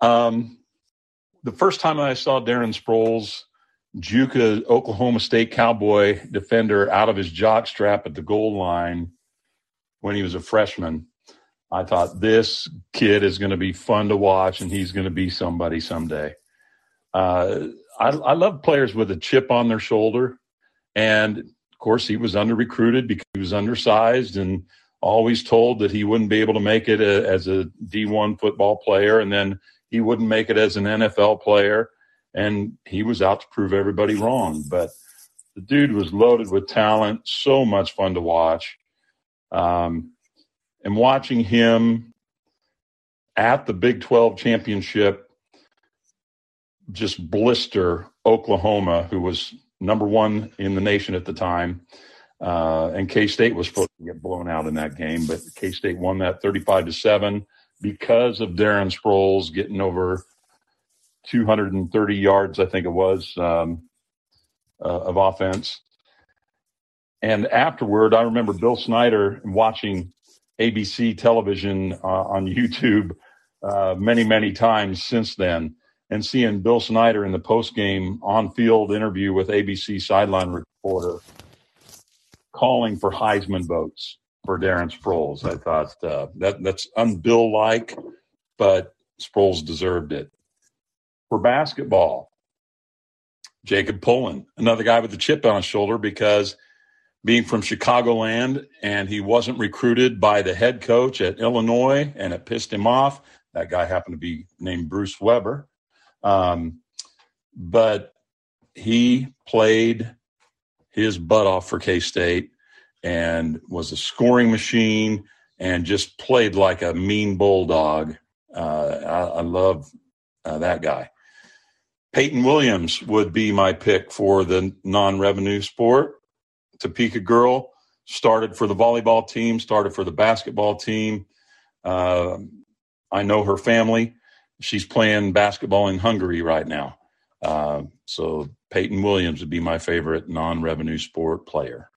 Um, the first time I saw Darren Sproles juke a Oklahoma State Cowboy defender out of his jock strap at the goal line when he was a freshman, I thought this kid is going to be fun to watch and he's going to be somebody someday. Uh, I, I love players with a chip on their shoulder. And of course, he was under recruited because he was undersized and always told that he wouldn't be able to make it a, as a D1 football player. And then he wouldn't make it as an NFL player. And he was out to prove everybody wrong. But the dude was loaded with talent, so much fun to watch. Um, and watching him at the Big 12 championship just blister Oklahoma, who was number one in the nation at the time. Uh, and K State was supposed to get blown out in that game, but K State won that 35 to 7 because of Darren Sproles getting over 230 yards, I think it was, um, uh, of offense. And afterward, I remember Bill Snyder watching ABC television uh, on YouTube uh, many, many times since then, and seeing Bill Snyder in the post game on field interview with ABC sideline reporter calling for Heisman votes for Darren Sproles. I thought uh, that that's unbill like, but Sproles deserved it. For basketball, Jacob Pullen, another guy with a chip on his shoulder because being from Chicagoland and he wasn't recruited by the head coach at Illinois and it pissed him off. That guy happened to be named Bruce Weber. Um, but he played his butt off for K State and was a scoring machine and just played like a mean bulldog. Uh, I, I, love uh, that guy. Peyton Williams would be my pick for the non revenue sport. Topeka girl, started for the volleyball team, started for the basketball team. Uh, I know her family. She's playing basketball in Hungary right now. Uh, so Peyton Williams would be my favorite non-revenue sport player.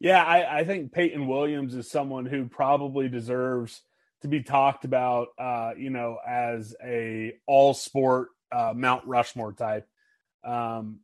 Yeah, I, I, think Peyton Williams is someone who probably deserves to be talked about, uh, you know, as a all sport uh, Mount Rushmore type. Um,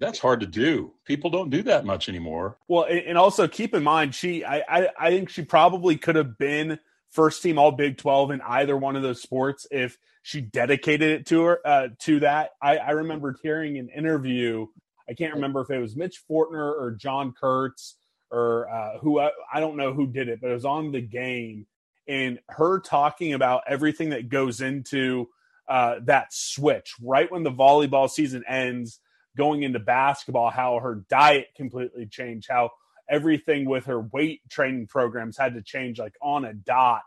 that's hard to do. People don't do that much anymore. Well, and also keep in mind, she, I, I, I think she probably could have been first team All Big Twelve in either one of those sports if she dedicated it to her uh, to that. I, I remember hearing an interview. I can't remember if it was Mitch Fortner or John Kurtz or uh, who I, I don't know who did it, but it was on the game and her talking about everything that goes into uh, that switch right when the volleyball season ends going into basketball, how her diet completely changed, how everything with her weight training programs had to change like on a dot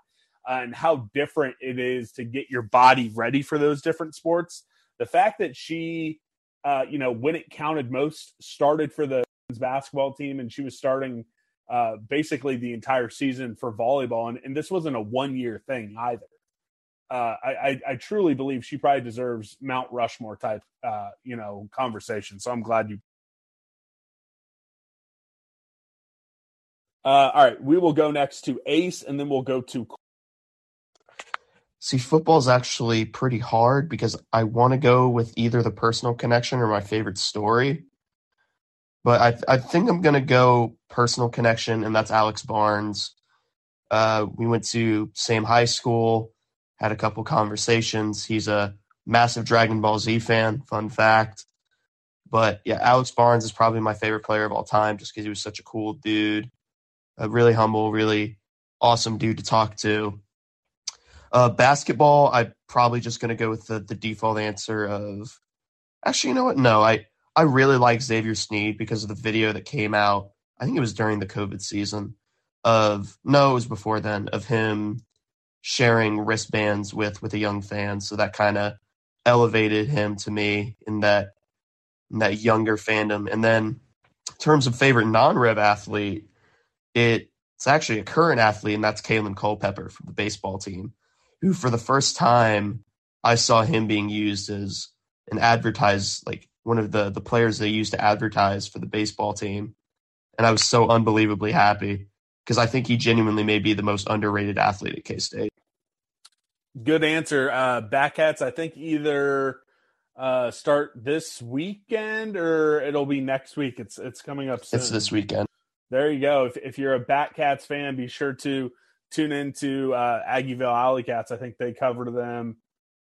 and how different it is to get your body ready for those different sports. The fact that she, uh, you know, when it counted most, started for the basketball team and she was starting uh, basically the entire season for volleyball. And, and this wasn't a one year thing either. Uh, I, I, truly believe she probably deserves Mount Rushmore type, uh, you know, conversation. So I'm glad you. Uh, all right, we will go next to Ace, and then we'll go to. See, football is actually pretty hard because I want to go with either the personal connection or my favorite story. But I, I think I'm going to go personal connection, and that's Alex Barnes. Uh, we went to same high school had a couple conversations. He's a massive Dragon Ball Z fan, fun fact. But yeah, Alex Barnes is probably my favorite player of all time just because he was such a cool dude, a really humble, really awesome dude to talk to. Uh, basketball, I'm probably just going to go with the, the default answer of actually, you know what? No, I, I really like Xavier Sneed because of the video that came out. I think it was during the COVID season of no, it was before then of him sharing wristbands with with a young fan. So that kind of elevated him to me in that in that younger fandom. And then in terms of favorite non-rev athlete, it, it's actually a current athlete, and that's Kalen Culpepper from the baseball team, who for the first time I saw him being used as an advertise like one of the the players they used to advertise for the baseball team. And I was so unbelievably happy because I think he genuinely may be the most underrated athlete at K State. Good answer. Uh, Batcats, I think either uh, start this weekend or it'll be next week. It's it's coming up soon. It's this weekend. There you go. If, if you're a Batcats fan, be sure to tune into uh, Aggieville Alley Cats. I think they covered them,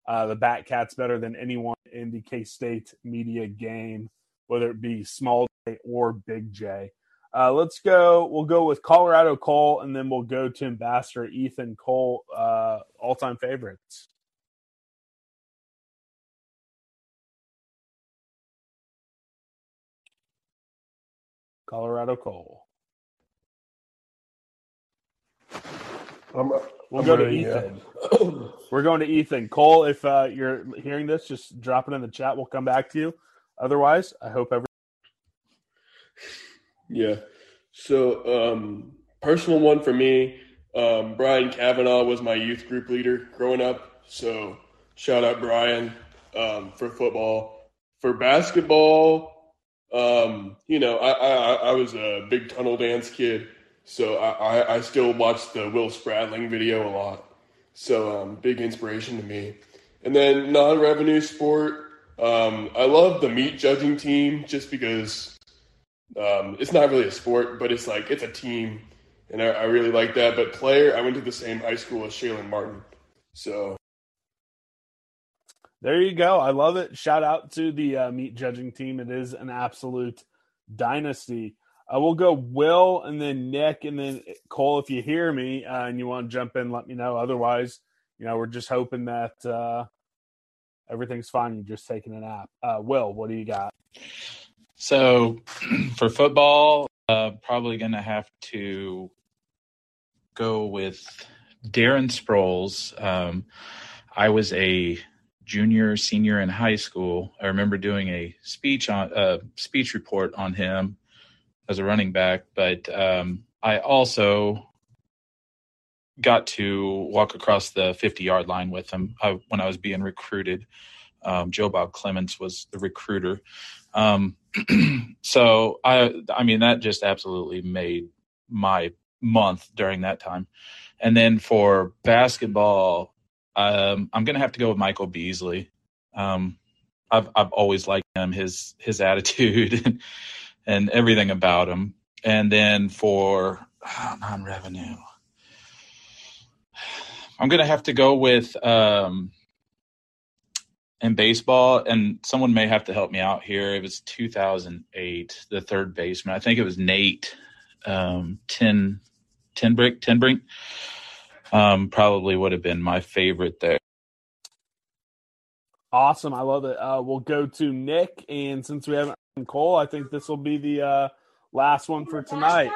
uh, the Batcats, better than anyone in the K State media game, whether it be small J or big J. Uh, let's go. We'll go with Colorado Cole, and then we'll go to Ambassador Ethan Cole, uh, all-time favorites. Colorado Cole. I'm, We'll I'm go to ready, Ethan. yeah. We're going to Ethan Cole. If uh, you're hearing this, just drop it in the chat. We'll come back to you. Otherwise, I hope every. Yeah. So, um, personal one for me, um, Brian Kavanaugh was my youth group leader growing up. So, shout out Brian um, for football. For basketball, um, you know, I, I, I was a big tunnel dance kid. So, I, I, I still watch the Will Spradling video a lot. So, um, big inspiration to me. And then non revenue sport, um, I love the meat judging team just because um, it's not really a sport, but it's like it's a team, and I, I really like that. But player, I went to the same high school as Shaylin Martin, so There you go. I love it. Shout out to the uh, meat judging team. It is an absolute dynasty. Uh, we'll go Will and then Nick and then Cole. If you hear me uh, and you want to jump in, let me know. Otherwise, you know, we're just hoping that uh, everything's fine. You're just taking a nap. Uh, Will, what do you got? So for football, uh, probably going to have to go with Darren Sproles. Um, I was a junior, senior in high school. I remember doing a speech on a uh, speech report on him as a running back, but um, I also got to walk across the 50 yard line with him I, when I was being recruited. Um, Joe Bob Clements was the recruiter. Um, so I, I mean, that just absolutely made my month during that time. And then for basketball, um, I'm to have to go with Michael Beasley. Um, I've, I've always liked him, his, his attitude and, and everything about him. And then for oh, non-revenue, I'm going to have to go with, um, in baseball, and someone may have to help me out here. It was 2008, the third baseman. I think it was Nate um, Tin Tenbrink. Tenbrink um, probably would have been my favorite there. Awesome. I love it. Uh, we'll go to Nick. And since we haven't heard Cole, I think this will be the uh, last one for tonight.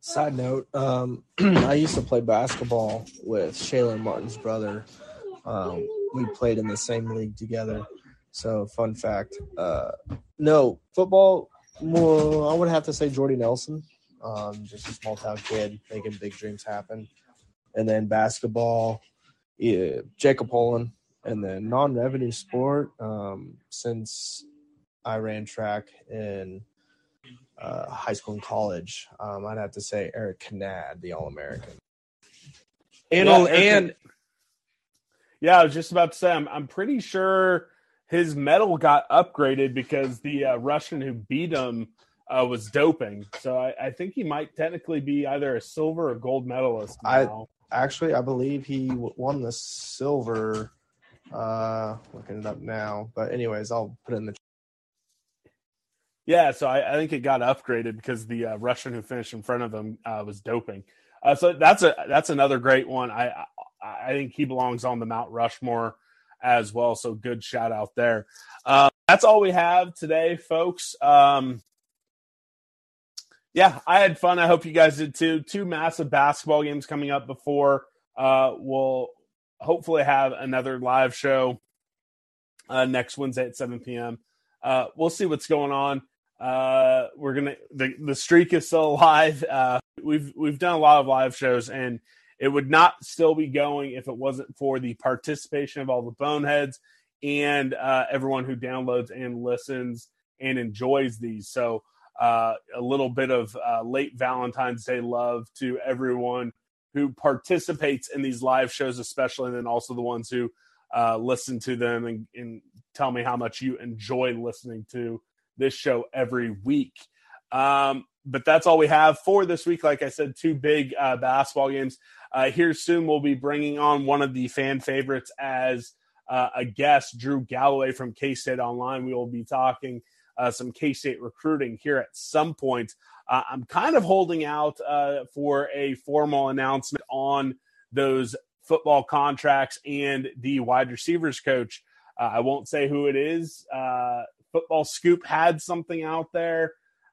Side note, um, I used to play basketball with Shaylin Martin's brother. Um, we played in the same league together. So, fun fact. Uh, no, football, well, I would have to say Jordy Nelson. Um, just a small town kid making big dreams happen. And then basketball, yeah, Jacob Pullen. And then non revenue sport, um, since I ran track in uh, high school and college, um, I'd have to say Erik Kynard, the All American. And Yeah, and Yeah, I was just about to say, I'm, I'm pretty sure his medal got upgraded because the uh, Russian who beat him uh, was doping. So I, I think he might technically be either a silver or gold medalist I now. actually I believe he won the silver. Uh, looking it up now, but anyways, I'll put it in the. Yeah, so I, I think it got upgraded because the uh, Russian who finished in front of him uh, was doping. Uh, so that's a that's another great one. I, I think he belongs on the Mount Rushmore as well. So good shout out there. Um, that's all we have today, folks. Um, yeah, I had fun. I hope you guys did too. Two massive basketball games coming up before uh, we'll hopefully have another live show uh, next Wednesday at 7 p.m. Uh, we'll see what's going on. Uh, we're gonna the the streak is still alive. Uh, we've we've done a lot of live shows, and it would not still be going if it wasn't for the participation of all the boneheads and uh, everyone who downloads and listens and enjoys these. So uh, a little bit of uh, late Valentine's Day love to everyone who participates in these live shows, especially, and then also the ones who uh, listen to them and, and tell me how much you enjoy listening to this show every week. Um, but that's all we have for this week. Like I said, two big uh, basketball games. Uh, here soon, we'll be bringing on one of the fan favorites as uh, a guest, Drew Galloway from K State Online. We will be talking uh, some K State recruiting here at some point. Uh, I'm kind of holding out uh, for a formal announcement on those football contracts and the wide receivers coach. Uh, I won't say who it is. Football Scoop had something out there,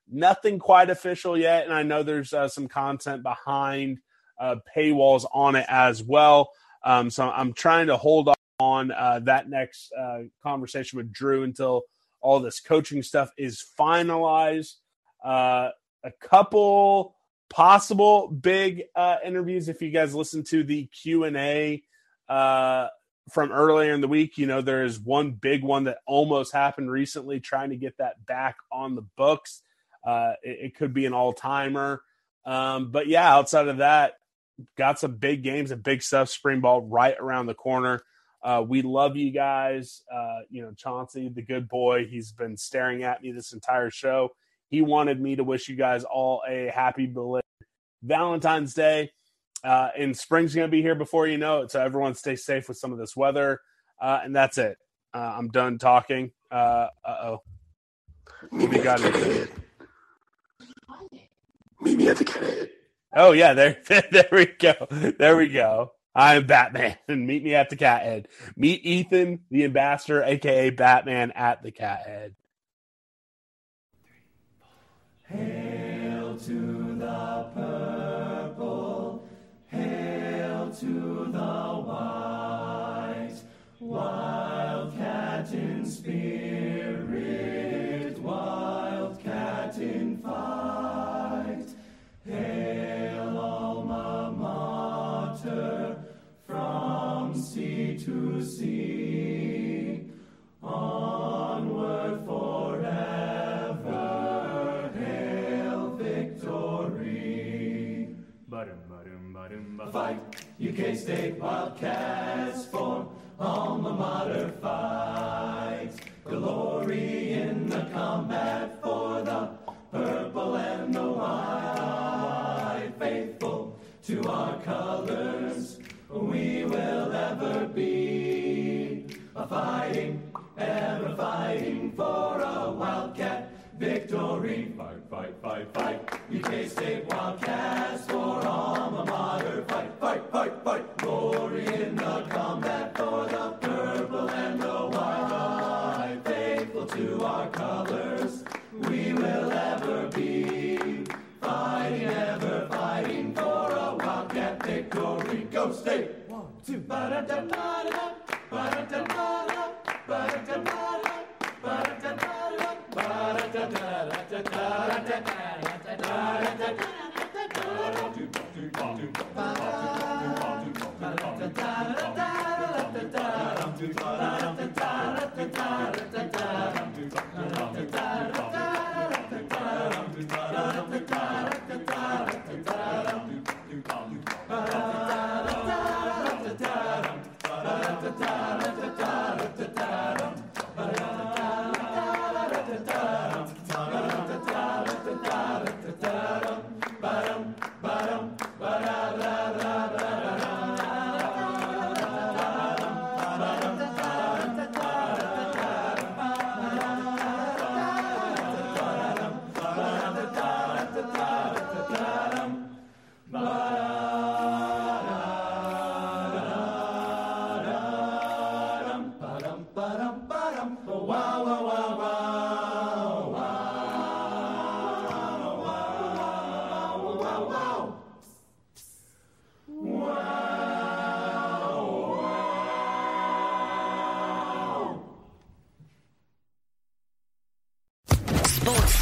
nothing quite official yet, and I know there's some content behind uh, paywalls on it as well. Um, so I'm trying to hold on uh, that next uh, conversation with Drew until all this coaching stuff is finalized. Uh, a couple possible big uh, interviews. If you guys listen to the Q and A uh, from earlier in the week, you know there is one big one that almost happened recently. Trying to get that back on the books. It, it could be an all timer. Um, but yeah, outside of that, got some big games and big stuff. Spring ball right around the corner. Uh, we love you guys. Uh, you know, Chauncey, the good boy, he's been staring at me this entire show. He wanted me to wish you guys all a happy belated Valentine's Day. Uh, and spring's going to be here before you know it. So everyone stay safe with some of this weather. Uh, and that's it. Uh, I'm done talking. Uh oh. What do you got? Anything? Meet me at the cat. Oh yeah, there, there we go. There we go. I'm Batman, meet me at the Cathead. Meet Ethan, the ambassador, aka Batman, at the Cathead. Hail to the purple, hail to the white, wildcat in spirit, Fight, UK State Wildcats for alma mater fight. Glory in the combat for the purple and the white. Faithful to our colors, we will ever be. A fighting, ever fighting for a wildcat victory. Fight, fight, fight, fight. Sports